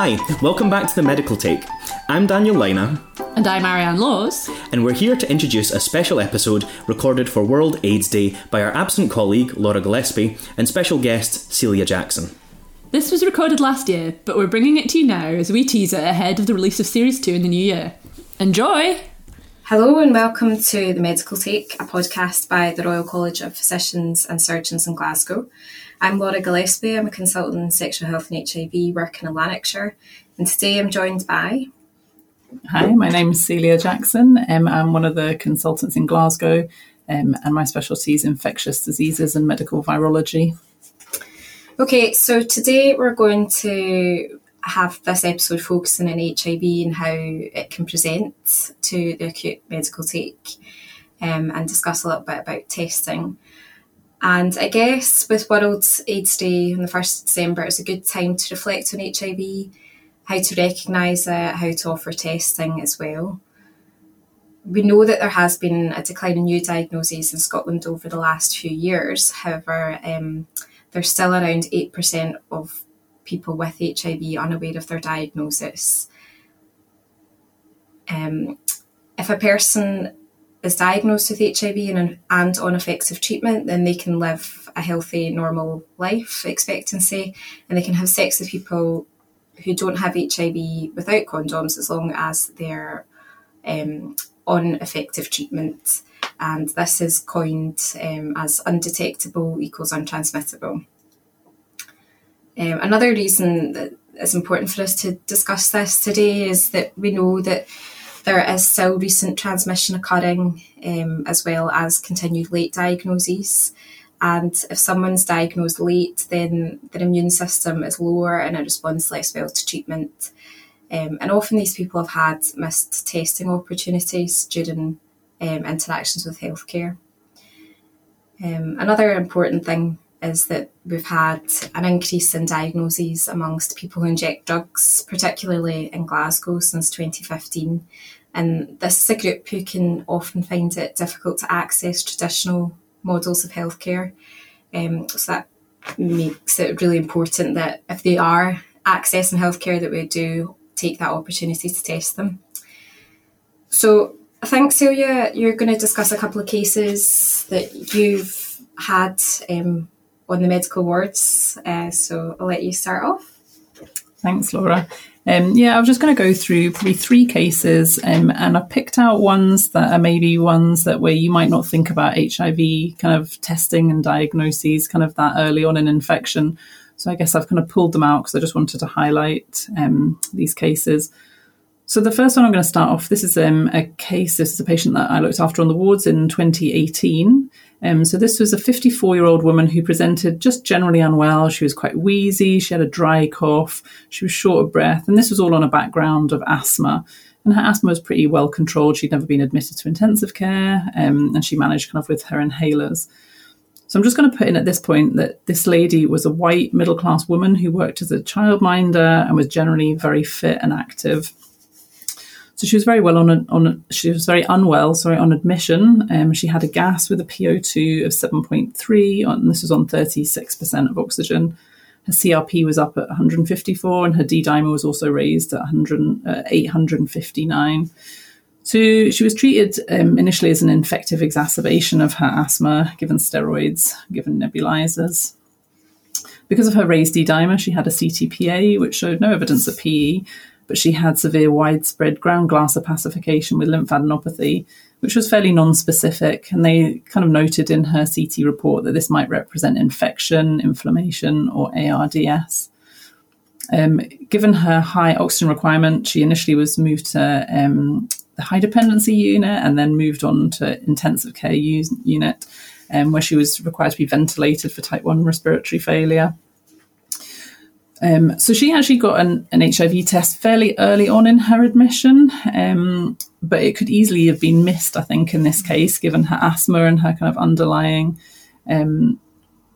Hi, welcome back to the Medical Take. I'm Daniel Lina. And I'm Marianne Laws. And we're here to introduce a special episode recorded for World AIDS Day by our absent colleague Laura Gillespie and special guest Celia Jackson. This was recorded last year, but we're bringing it to you now as we tease it ahead of the release of Series 2 in the new year. Enjoy! Hello and welcome to The Medical Take, a podcast by the Royal College of Physicians and Surgeons in Glasgow. I'm Laura Gillespie, I'm a consultant in sexual health and HIV working in Lanarkshire, and today I'm joined by. Hi, my name is Celia Jackson. Um, I'm one of the consultants in Glasgow, um, and my specialty is infectious diseases and medical virology. Okay, so today we're going to have this episode focusing on HIV and how it can present to the acute medical take um, and discuss a little bit about testing. And I guess with World AIDS Day on the 1st of December, it's a good time to reflect on HIV, how to recognise it, how to offer testing as well. We know that there has been a decline in new diagnoses in Scotland over the last few years. However, um, there's still around 8% of people with HIV unaware of their diagnosis. Um, if a person is diagnosed with HIV and, and on effective treatment, then they can live a healthy, normal life expectancy and they can have sex with people who don't have HIV without condoms as long as they're um, on effective treatment. And this is coined um, as undetectable equals untransmittable. Um, another reason that it's important for us to discuss this today is that we know that there is still recent transmission occurring um, as well as continued late diagnoses. And if someone's diagnosed late, then their immune system is lower and it responds less well to treatment. Um, and often these people have had missed testing opportunities during um, interactions with healthcare. Um, another important thing is that we've had an increase in diagnoses amongst people who inject drugs, particularly in Glasgow since 2015. And this is a group who can often find it difficult to access traditional models of healthcare. Um, so that makes it really important that if they are accessing healthcare, that we do take that opportunity to test them. So I think Celia, you're going to discuss a couple of cases that you've had um, on the medical wards. Uh, so I'll let you start off. Thanks, Laura. Um, yeah, I was just going to go through probably three cases, um, and I picked out ones that are maybe ones that where you might not think about HIV kind of testing and diagnoses kind of that early on in infection. So I guess I've kind of pulled them out because I just wanted to highlight um, these cases. So the first one I'm going to start off. This is um, a case. This is a patient that I looked after on the wards in 2018. Um, so this was a 54 year old woman who presented just generally unwell. She was quite wheezy. She had a dry cough. She was short of breath, and this was all on a background of asthma. And her asthma was pretty well controlled. She'd never been admitted to intensive care, um, and she managed kind of with her inhalers. So I'm just going to put in at this point that this lady was a white middle class woman who worked as a childminder and was generally very fit and active. So she was very well on, a, on she was very unwell, sorry, on admission. Um, she had a gas with a PO2 of 7.3, and this was on 36% of oxygen. Her CRP was up at 154, and her D dimer was also raised at 100, uh, 859. So she was treated um, initially as an infective exacerbation of her asthma, given steroids, given nebulizers. Because of her raised D dimer, she had a CTPA, which showed no evidence of PE, but she had severe widespread ground glass opacification with lymphadenopathy, which was fairly non-specific. And they kind of noted in her CT report that this might represent infection, inflammation, or ARDS. Um, given her high oxygen requirement, she initially was moved to um, the high dependency unit and then moved on to intensive care unit, um, where she was required to be ventilated for type 1 respiratory failure. Um, so she actually got an, an, HIV test fairly early on in her admission, um, but it could easily have been missed, I think, in this case, given her asthma and her kind of underlying um,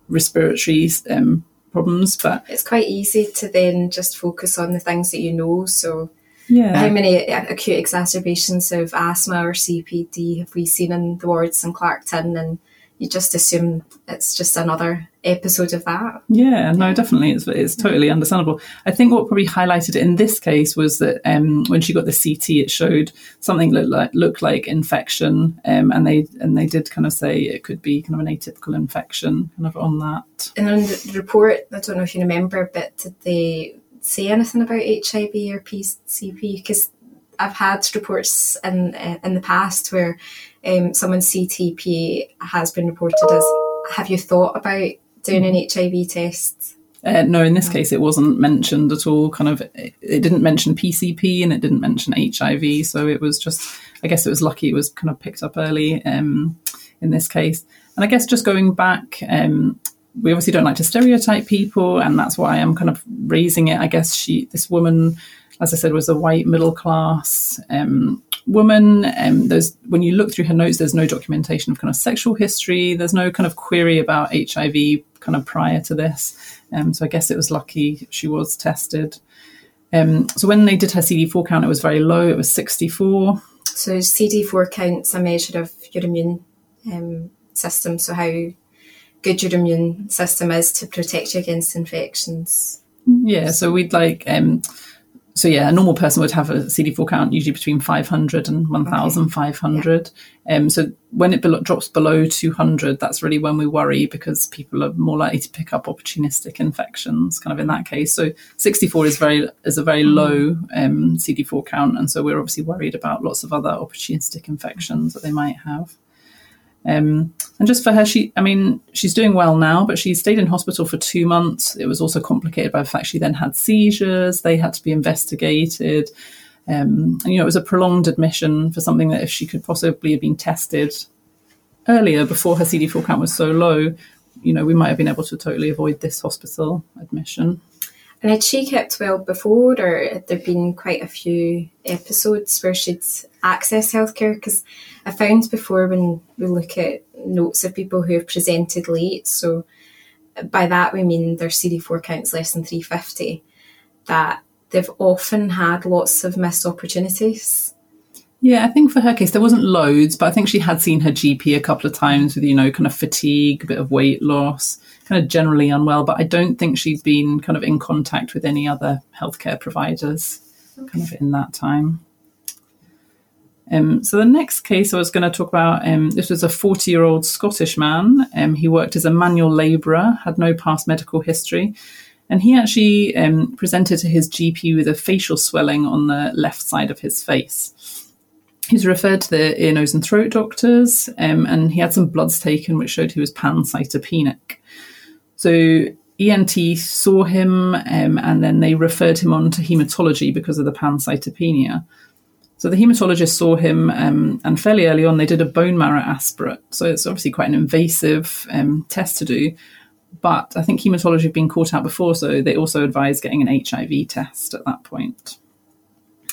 respiratory um, problems. But it's quite easy to then just focus on the things that you know. So, yeah. how many acute exacerbations of asthma or CPD have we seen in the wards in Clarkton? And you just assume it's just another episode of that. Yeah, no, definitely, it's it's totally understandable. I think what probably highlighted in this case was that um, when she got the CT, it showed something looked like looked like infection, um, and they and they did kind of say it could be kind of an atypical infection, kind of on that. And on the report, I don't know if you remember, but did they say anything about HIV or PCP? Because I've had reports in in the past where um, someone's CTP has been reported as. Have you thought about doing an HIV test? Uh, no, in this case, it wasn't mentioned at all. Kind of, it, it didn't mention PCP and it didn't mention HIV. So it was just, I guess it was lucky it was kind of picked up early um, in this case. And I guess just going back, um, we obviously don't like to stereotype people, and that's why I'm kind of raising it. I guess she, this woman, as I said, was a white middle class um, woman. Um, there's when you look through her notes, there's no documentation of kind of sexual history. There's no kind of query about HIV kind of prior to this. Um, so I guess it was lucky she was tested. Um, so when they did her CD4 count, it was very low. It was 64. So CD4 count's a measure of your immune um, system. So how good your immune system is to protect you against infections. Yeah. So we'd like. Um, so yeah, a normal person would have a CD4 count usually between 500 and 1,500. Okay. Um, so when it be- drops below 200, that's really when we worry because people are more likely to pick up opportunistic infections. Kind of in that case, so 64 is very is a very mm. low um, CD4 count, and so we're obviously worried about lots of other opportunistic infections that they might have. Um, and just for her, she, I mean, she's doing well now, but she stayed in hospital for two months. It was also complicated by the fact she then had seizures. They had to be investigated. Um, and, you know, it was a prolonged admission for something that if she could possibly have been tested earlier before her CD4 count was so low, you know, we might have been able to totally avoid this hospital admission. And had she kept well before, or had there been quite a few episodes where she'd access healthcare? Because I found before when we look at notes of people who have presented late, so by that we mean their CD4 count's less than 350, that they've often had lots of missed opportunities. Yeah, I think for her case, there wasn't loads, but I think she had seen her GP a couple of times with, you know, kind of fatigue, a bit of weight loss kind of generally unwell, but I don't think she's been kind of in contact with any other healthcare providers okay. kind of in that time. Um, so the next case I was going to talk about, um, this was a 40 year old Scottish man. Um, he worked as a manual labourer, had no past medical history, and he actually um, presented to his GP with a facial swelling on the left side of his face. He was referred to the ear, nose, and throat doctors, um, and he had some bloods taken which showed he was pancytopenic. So ENT saw him um, and then they referred him on to hematology because of the pancytopenia. So the hematologist saw him, um, and fairly early on, they did a bone marrow aspirate. So it's obviously quite an invasive um, test to do. But I think hematology had been caught out before, so they also advised getting an HIV test at that point.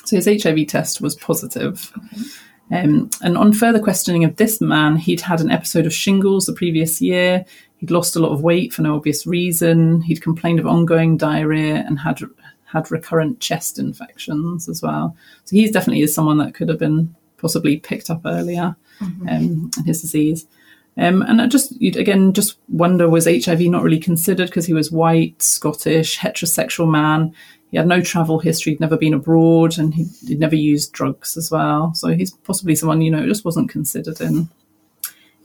So his HIV test was positive. Okay. Um, and on further questioning of this man, he'd had an episode of shingles the previous year. He'd lost a lot of weight for no obvious reason. He'd complained of ongoing diarrhea and had had recurrent chest infections as well. So he's definitely is someone that could have been possibly picked up earlier mm-hmm. um, in his disease. Um, and I just again just wonder was HIV not really considered because he was white, Scottish, heterosexual man. He had no travel history, he'd never been abroad, and he, would never used drugs as well. So he's possibly someone you know just wasn't considered in.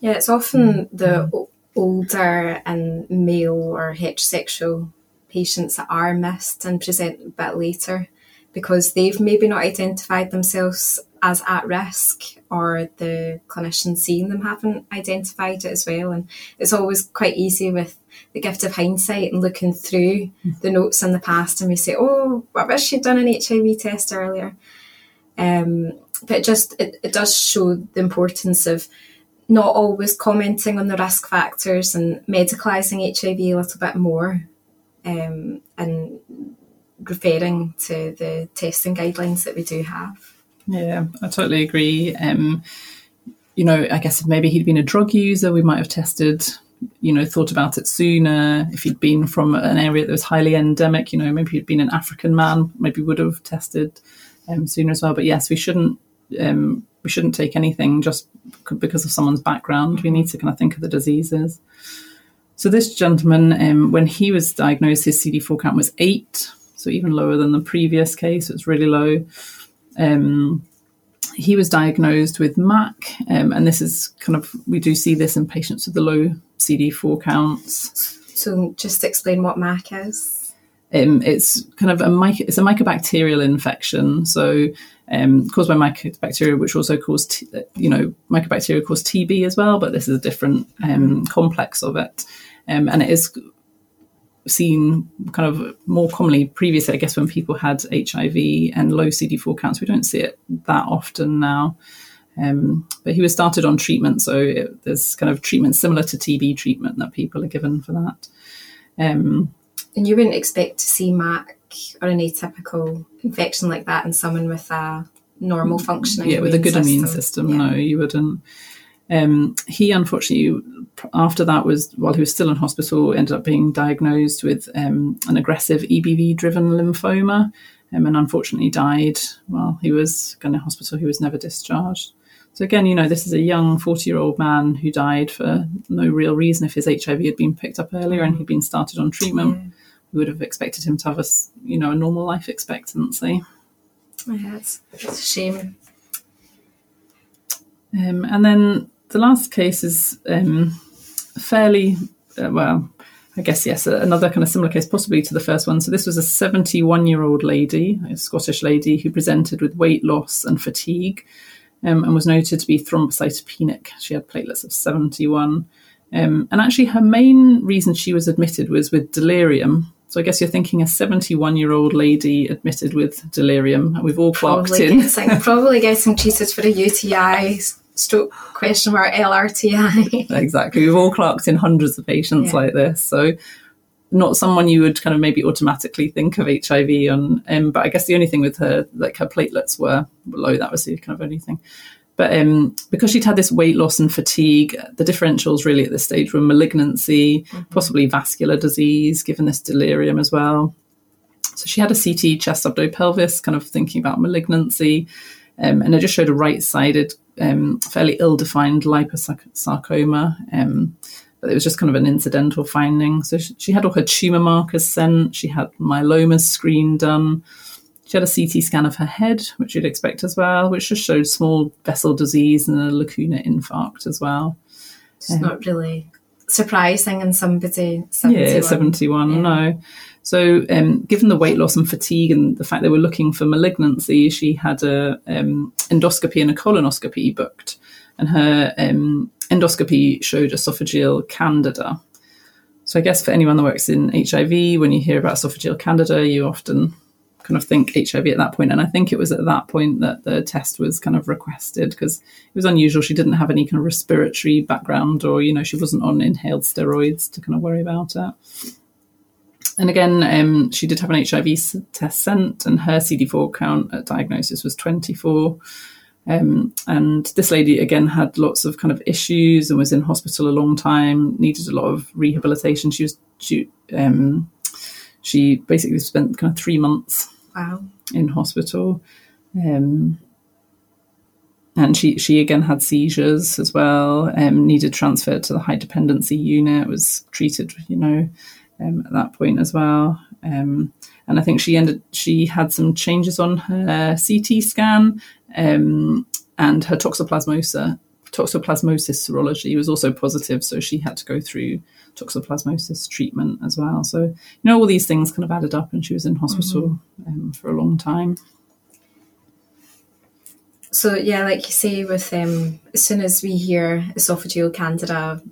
Yeah, it's often the older and male or heterosexual patients that are missed and present a bit later because they've maybe not identified themselves as at risk or the clinicians seeing them haven't identified it as well. And it's always quite easy with the gift of hindsight and looking through the notes in the past and we say, oh, I wish she'd done an HIV test earlier. Um, but it just, it, it does show the importance of not always commenting on the risk factors and medicalising HIV a little bit more um, and referring to the testing guidelines that we do have. Yeah, I totally agree. Um, you know, I guess if maybe he'd been a drug user, we might have tested, you know, thought about it sooner. If he'd been from an area that was highly endemic, you know, maybe he'd been an African man, maybe would have tested um, sooner as well. But yes, we shouldn't um, we shouldn't take anything just because of someone's background. We need to kind of think of the diseases. So this gentleman, um, when he was diagnosed, his CD4 count was eight, so even lower than the previous case. It's really low. Um, he was diagnosed with MAC, um, and this is kind of we do see this in patients with the low CD4 counts. So just explain what MAC is. Um, it's kind of a it's a mycobacterial infection, so um, caused by mycobacteria, which also cause t- you know mycobacteria cause TB as well, but this is a different um, complex of it, um, and it is seen kind of more commonly previously, I guess, when people had HIV and low CD4 counts. We don't see it that often now. Um, but he was started on treatment, so it, there's kind of treatment similar to TB treatment that people are given for that. Um, And you wouldn't expect to see MAC or an atypical infection like that in someone with a normal functioning yeah, with a good immune system, Yeah. no, you wouldn't. Um, he unfortunately, after that, was while he was still in hospital, ended up being diagnosed with um, an aggressive EBV-driven lymphoma, um, and unfortunately died while he was going to hospital. He was never discharged. So again, you know, this is a young forty-year-old man who died for no real reason. If his HIV had been picked up earlier and he'd been started on treatment, we would have expected him to have a you know a normal life expectancy. Yeah, it's, it's a shame. Um, and then the last case is um, fairly, uh, well, I guess, yes, another kind of similar case, possibly to the first one. So this was a 71 year old lady, a Scottish lady, who presented with weight loss and fatigue um, and was noted to be thrombocytopenic. She had platelets of 71. Um, and actually, her main reason she was admitted was with delirium. So I guess you're thinking a 71 year old lady admitted with delirium. We've all clocked Probably in. getting, probably getting treated for a UTI, stroke question mark LRTI. exactly. We've all clocked in hundreds of patients Yeah. like this. So not someone you would kind of maybe automatically think of HIV on. Um, but I guess the only thing with her, like her platelets were low. That was the kind of only thing. But um, because she'd had this weight loss and fatigue, the differentials really at this stage were malignancy, possibly vascular disease, given this delirium as well. So she had a CT chest abdo-pelvis, kind of thinking about malignancy, um, and it just showed a right-sided, um, fairly ill-defined liposarcoma. Um, but it was just kind of an incidental finding. So she, she had all her tumor markers sent. She had myeloma screen done. She had a CT scan of her head, which you'd expect as well, which just showed small vessel disease and a lacunar infarct as well. It's not really surprising in somebody 71. Yeah, 71, Yeah. no. So, um, given the weight loss and fatigue and the fact they were looking for malignancy, she had a um, endoscopy and a colonoscopy booked, and her um, endoscopy showed esophageal candida. So, I guess for anyone that works in HIV, when you hear about esophageal candida, you often kind of think HIV at that point. And I think it was at that point that the test was kind of requested because it was unusual. She didn't have any kind of respiratory background or, you know, she wasn't on inhaled steroids to kind of worry about it. And again, um, she did have an HIV test sent, and her CD4 count at diagnosis was 24. Um, and this lady again had lots of kind of issues and was in hospital a long time, needed a lot of rehabilitation. She was she, um, she basically spent kind of three months Wow. in hospital. Um, and she, she again had seizures as well, um, needed transfer to the high dependency unit, was treated, you know, um, at that point as well. Um, and I think she ended, she had some changes on her CT scan um, and her toxoplasmosis, toxoplasmosis serology was also positive. So she had to go through toxoplasmosis treatment as well. So, you know, all these things kind of added up and she was in hospital um, for a long time. So yeah, like you say, with um, as soon as we hear esophageal candida,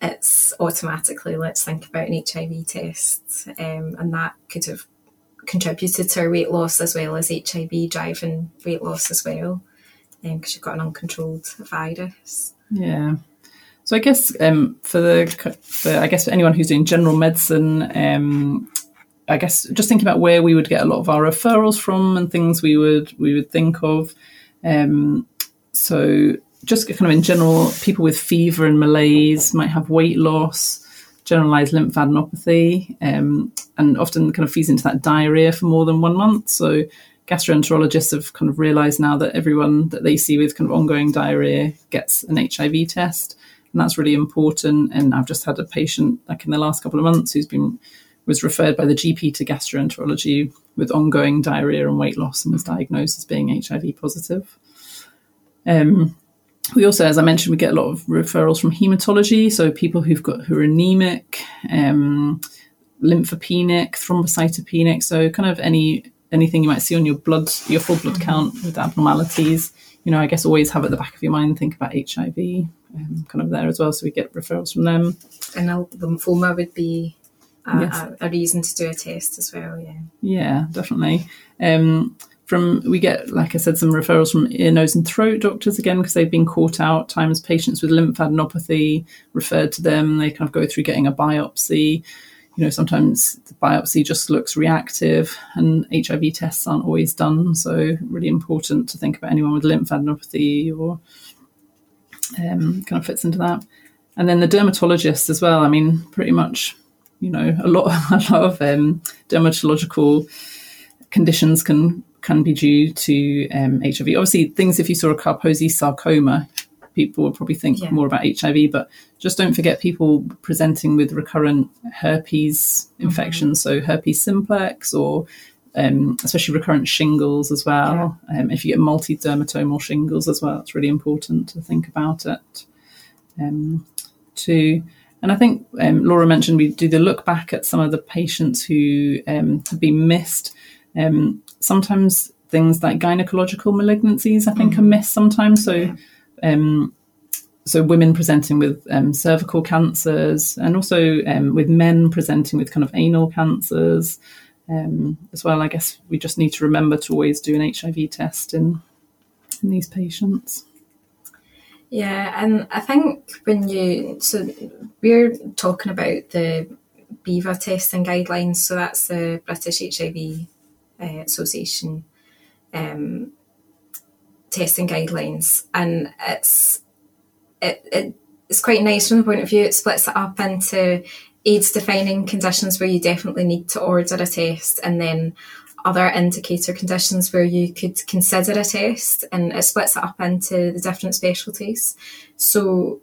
it's automatically let's think about an HIV test, um, and that could have contributed to her weight loss as well as HIV driving weight loss as well, because you've got an uncontrolled virus. Yeah. So I guess um, for the for I guess for anyone who's doing general medicine, um, I guess just thinking about where we would get a lot of our referrals from and things we would we would think of. Um, so just kind of in general, people with fever and malaise might have weight loss, generalized lymphadenopathy, um, and often kind of feeds into that diarrhea for more than one month. So gastroenterologists have kind of realised now that everyone that they see with kind of ongoing diarrhea gets an HIV test, and that's really important. And I've just had a patient like in the last couple of months who's been was referred by the GP to gastroenterology with ongoing diarrhea and weight loss and was diagnosed as being HIV positive. Um, we also, as I mentioned, we get a lot of referrals from hematology, so people who've got who are anemic, um, lymphopenic, thrombocytopenic, so kind of any anything you might see on your blood, your full blood count with abnormalities. You know, I guess always have at the back of your mind think about HIV, um, kind of there as well. So we get referrals from them. And lymphoma would be a, Yes. a, a reason to do a test as well. Yeah. Yeah, definitely. Um, from we get, like I said, some referrals from ear, nose, and throat doctors again because they've been caught out. Times patients with lymphadenopathy referred to them. They kind of go through getting a biopsy. You know, sometimes the biopsy just looks reactive, and HIV tests aren't always done. So, really important to think about anyone with lymphadenopathy or um, kind of fits into that. And then the dermatologist as well. I mean, pretty much, you know, a lot, a lot of um, dermatological conditions can can be due to um, HIV. Obviously, things if you saw a Kaposi sarcoma, people would probably think Yeah. more about HIV. But just don't forget people presenting with recurrent herpes infections, so herpes simplex or um, especially recurrent shingles as well. Um, if you get multi-dermatomal shingles as well, it's really important to think about it um, too. And I think um, Laura mentioned we do the look back at some of the patients who um, have been missed. Um, sometimes things like gynecological malignancies, I think, are missed sometimes. So, um, so women presenting with um, cervical cancers, and also um, with men presenting with kind of anal cancers um, as well. I guess we just need to remember to always do an HIV test in in these patients. Yeah, and I think when you so we're talking about the BHIVA testing guidelines, so that's the British HIV uh, Association um, testing guidelines, and it's it, it it's quite nice from the point of view it splits it up into AIDS defining conditions where you definitely need to order a test, and then other indicator conditions where you could consider a test, and it splits it up into the different specialties. So,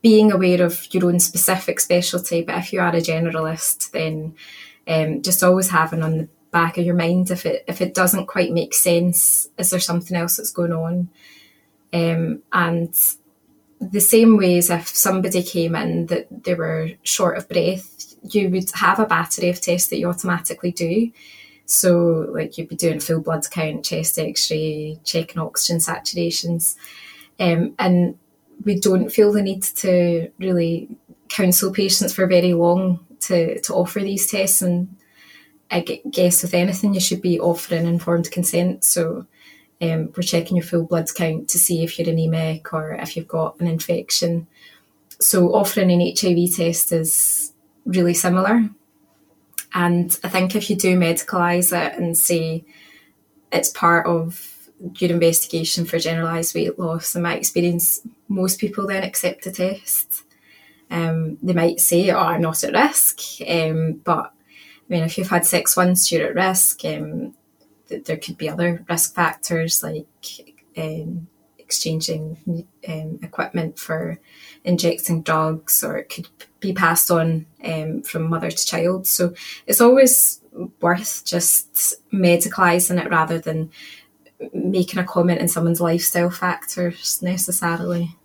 being aware of your own specific specialty, but if you are a generalist, then um, just always having on the back of your mind if it if it doesn't quite make sense, is there something else that's going on? Um, and the same way as if somebody came in that they were short of breath, you would have a battery of tests that you automatically do. So, like you'd be doing full blood count, chest X-ray, checking oxygen saturations, um, and we don't feel the need to really counsel patients for very long to to offer these tests. And I guess with anything, you should be offering informed consent. So. Um, we're checking your full blood count to see if you're anemic or if you've got an infection. So offering an HIV test is really similar. And I think if you do medicalise it and say it's part of your investigation for generalised weight loss, in my experience, most people then accept the test. Um, they might say, "Oh, I'm not at risk," um, but I mean, if you've had sex once, you're at risk. Um, th- there could be other risk factors like um, exchanging um, equipment for injecting drugs, or it could be passed on um, from mother to child. So it's always worth just medicalising it rather than making a comment in someone's lifestyle factors necessarily.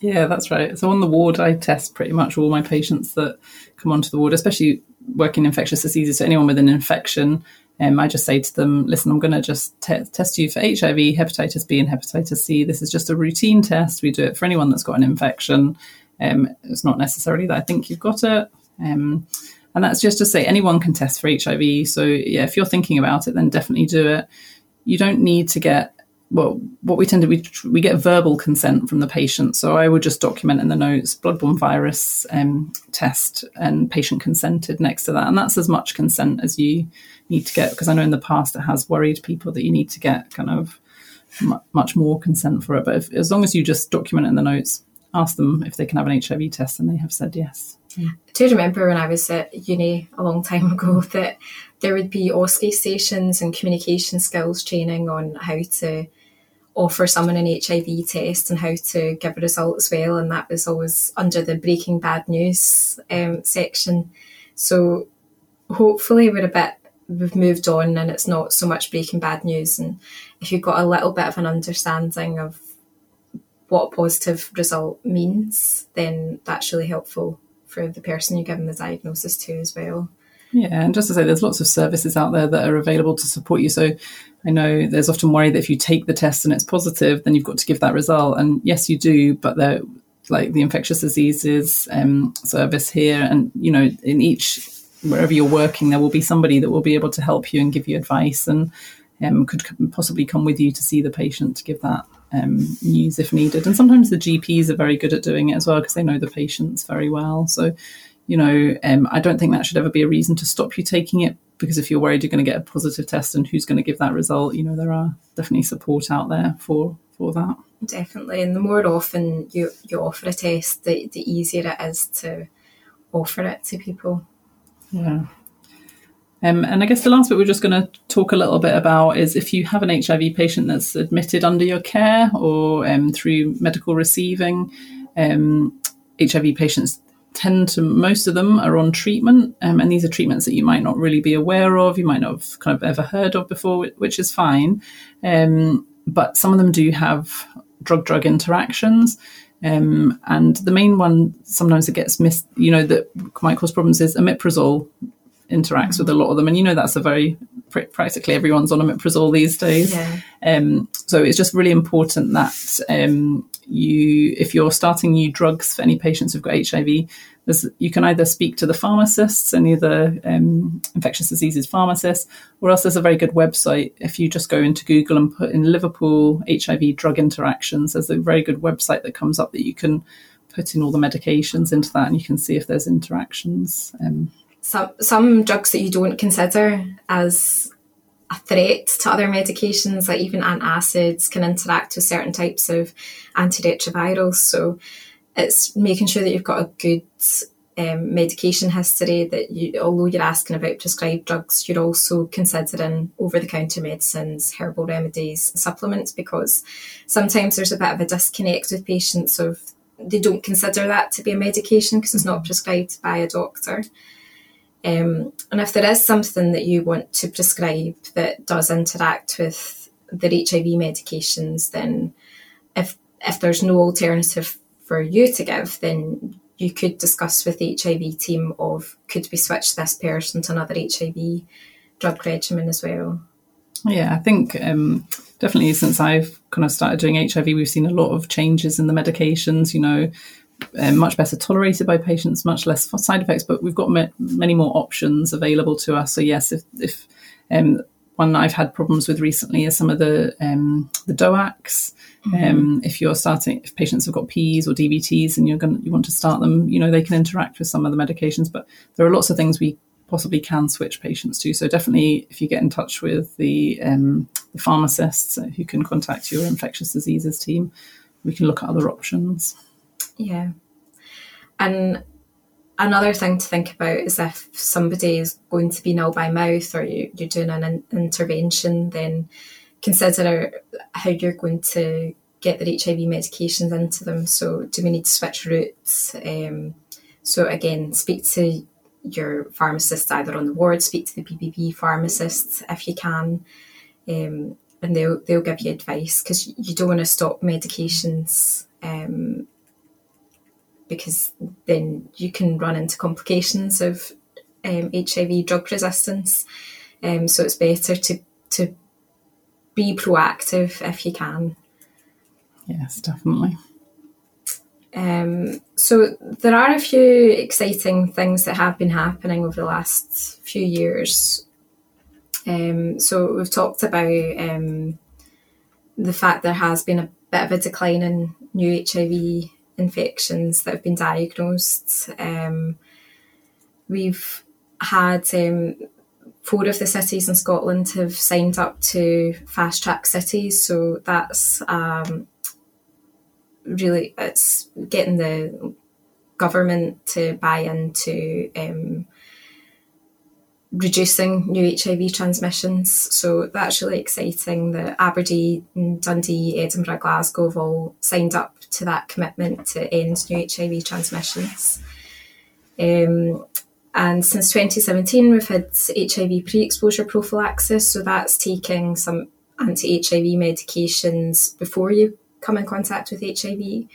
Yeah, that's right. So on the ward, I test pretty much all my patients that come onto the ward, especially working infectious diseases. So anyone with an infection, um, I just say to them, "Listen, I'm going to just te- test you for HIV, hepatitis B, and hepatitis C. This is just a routine test. We do it for anyone that's got an infection. Um, it's not necessarily that I think you've got it." Um, and that's just to say anyone can test for HIV. So yeah, if you're thinking about it, then definitely do it. You don't need to get well, what we tend to we, we get verbal consent from the patient. So I would just document in the notes bloodborne virus um, test and patient consented next to that, and that's as much consent as you need to get because I know in the past it has worried people that you need to get kind of mu- much more consent for it. But if, as long as you just document in the notes, ask them if they can have an HIV test, and they have said yes, I do remember when I was at uni a long time ago that there would be OSCE stations and communication skills training on how to offer someone an HIV test and how to give a result as well. And that was always under the breaking bad news um, section. So hopefully we're a bit we've moved on and it's not so much breaking bad news and if you've got a little bit of an understanding of what a positive result means then that's really helpful for the person you're giving the diagnosis to as well yeah, and just to say, there's lots of services out there that are available to support you. So I know there's often worry that if you take the test and it's positive, then you've got to give that result. And yes, you do, but they're like the infectious diseases um, service here, and you know, in each wherever you're working, there will be somebody that will be able to help you and give you advice, and um, could possibly come with you to see the patient to give that um, news if needed. And sometimes the GPs are very good at doing it as well because they know the patients very well. So you know, um, I don't think that should ever be a reason to stop you taking it because if you're worried you're going to get a positive test and who's going to give that result, you know, there are definitely support out there for for that. Definitely, and the more often you you offer a test, the the easier it is to offer it to people. Yeah. Um, and I guess the last bit we're just going to talk a little bit about is if you have an HIV patient that's admitted under your care or um, through medical receiving, um, HIV patients tend to most of them are on treatment um, and these are treatments that you might not really be aware of you might not have kind of ever heard of before which is fine. Um, but some of them do have drug drug interactions um, and the main one sometimes it gets missed you know that might cause problems is omeprazole interacts with a lot of them and you know that's a very practically everyone's on omeprazole these days Yeah. um, so it's just really important that um, you, if you're starting new drugs for any patients who've got HIV, you can either speak to the pharmacists, any of the um, infectious diseases pharmacists, or else there's a very good website. If you just go into Google and put in Liverpool HIV drug interactions, there's a very good website that comes up that you can put in all the medications into that, and you can see if there's interactions. Um, some some drugs that you don't consider as a threat to other medications, like even antacids, can interact with certain types of antiretrovirals. So it's making sure that you've got a good um, medication history. That you, although you're asking about prescribed drugs, you're also considering over-the-counter medicines, herbal remedies, supplements, because sometimes there's a bit of a disconnect with patients of they don't consider that to be a medication because it's not prescribed by a doctor. Um, and if there is something that you want to prescribe that does interact with their HIV medications, then if if there's no alternative for you to give, then you could discuss with the HIV team of could we switch this person to another HIV drug regimen as well. Yeah, I think um, definitely since I've kind of started doing HIV, we've seen a lot of changes in the medications. You know, um, much better tolerated by patients, much less side effects, but we've got ma- many more options available to us. So yes, if, if um, one I've had problems with recently is some of the um, the DOACs. Mm-hmm. Um, if you're starting, if patients have got P's or DVTs and you're going you want to start them, you know they can interact with some of the medications, but there are lots of things we possibly can switch patients to. So definitely, if you get in touch with the, um, the pharmacists who can contact your infectious diseases team, we can look at other options. Yeah. And another thing to think about is if somebody is going to be null by mouth or you, you're doing an in- intervention, then consider how you're going to get their HIV medications into them. So, do we need to switch routes? Um, so, again, speak to your pharmacist either on the ward, speak to the PPP pharmacist if you can, um, and they'll they'll give you advice because you don't want to stop medications um, because then you can run into complications of um, HIV drug resistance. Um, so it's better to to be proactive if you can. Yes, definitely. Um, so there are a few exciting things that have been happening over the last few years. Um, so we've talked about um, the fact there has been a bit of a decline in new HIV infections that have been diagnosed. Um, we've had um, four of the cities in Scotland have signed up to fast track cities, so that's um, really it's getting the government to buy into um, reducing new HIV transmissions. So that's really exciting that Aberdeen, Dundee, Edinburgh, Glasgow have all signed up to that commitment to end new HIV transmissions. Um, and since 2017, we've had HIV pre exposure prophylaxis. So that's taking some anti HIV medications before you come in contact with HIV.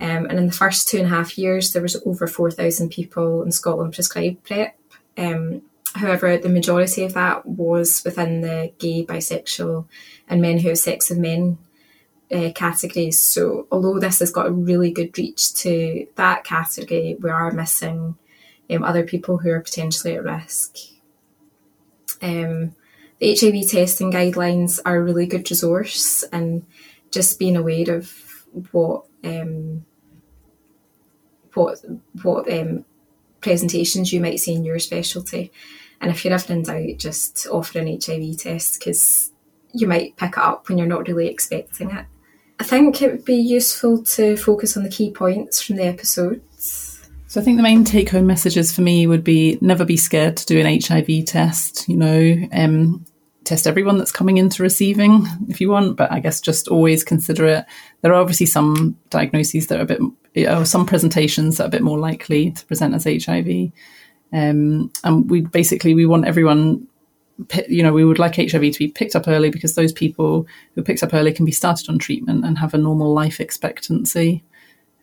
Um, and in the first two and a half years, there was over 4,000 people in Scotland prescribed PrEP. Um, however, the majority of that was within the gay, bisexual, and men who have sex with men uh, categories. So, although this has got a really good reach to that category, we are missing um, other people who are potentially at risk. Um, the HIV testing guidelines are a really good resource, and just being aware of what um, what what um, presentations you might see in your specialty, and if you're ever in doubt, just offer an HIV test because you might pick it up when you're not really expecting it. I think it would be useful to focus on the key points from the episodes. So I think the main take home messages for me would be never be scared to do an HIV test. You know, um, test everyone that's coming into receiving if you want, but I guess just always consider it. There are obviously some diagnoses that are a bit, or some presentations that are a bit more likely to present as HIV. Um, and we basically we want everyone you know, we would like HIV to be picked up early because those people who picked up early can be started on treatment and have a normal life expectancy.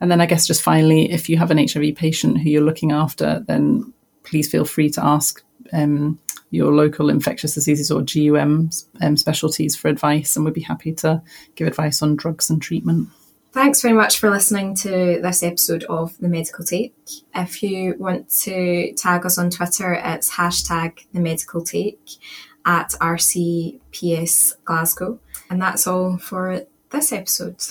And then I guess just finally, if you have an HIV patient who you're looking after, then please feel free to ask um, your local infectious diseases or GUM um, specialties for advice, and we'd be happy to give advice on drugs and treatment. Thanks very much for listening to this episode of The Medical Take. If you want to tag us on Twitter, it's hashtag The Medical Take at RCPS Glasgow. And that's all for this episode.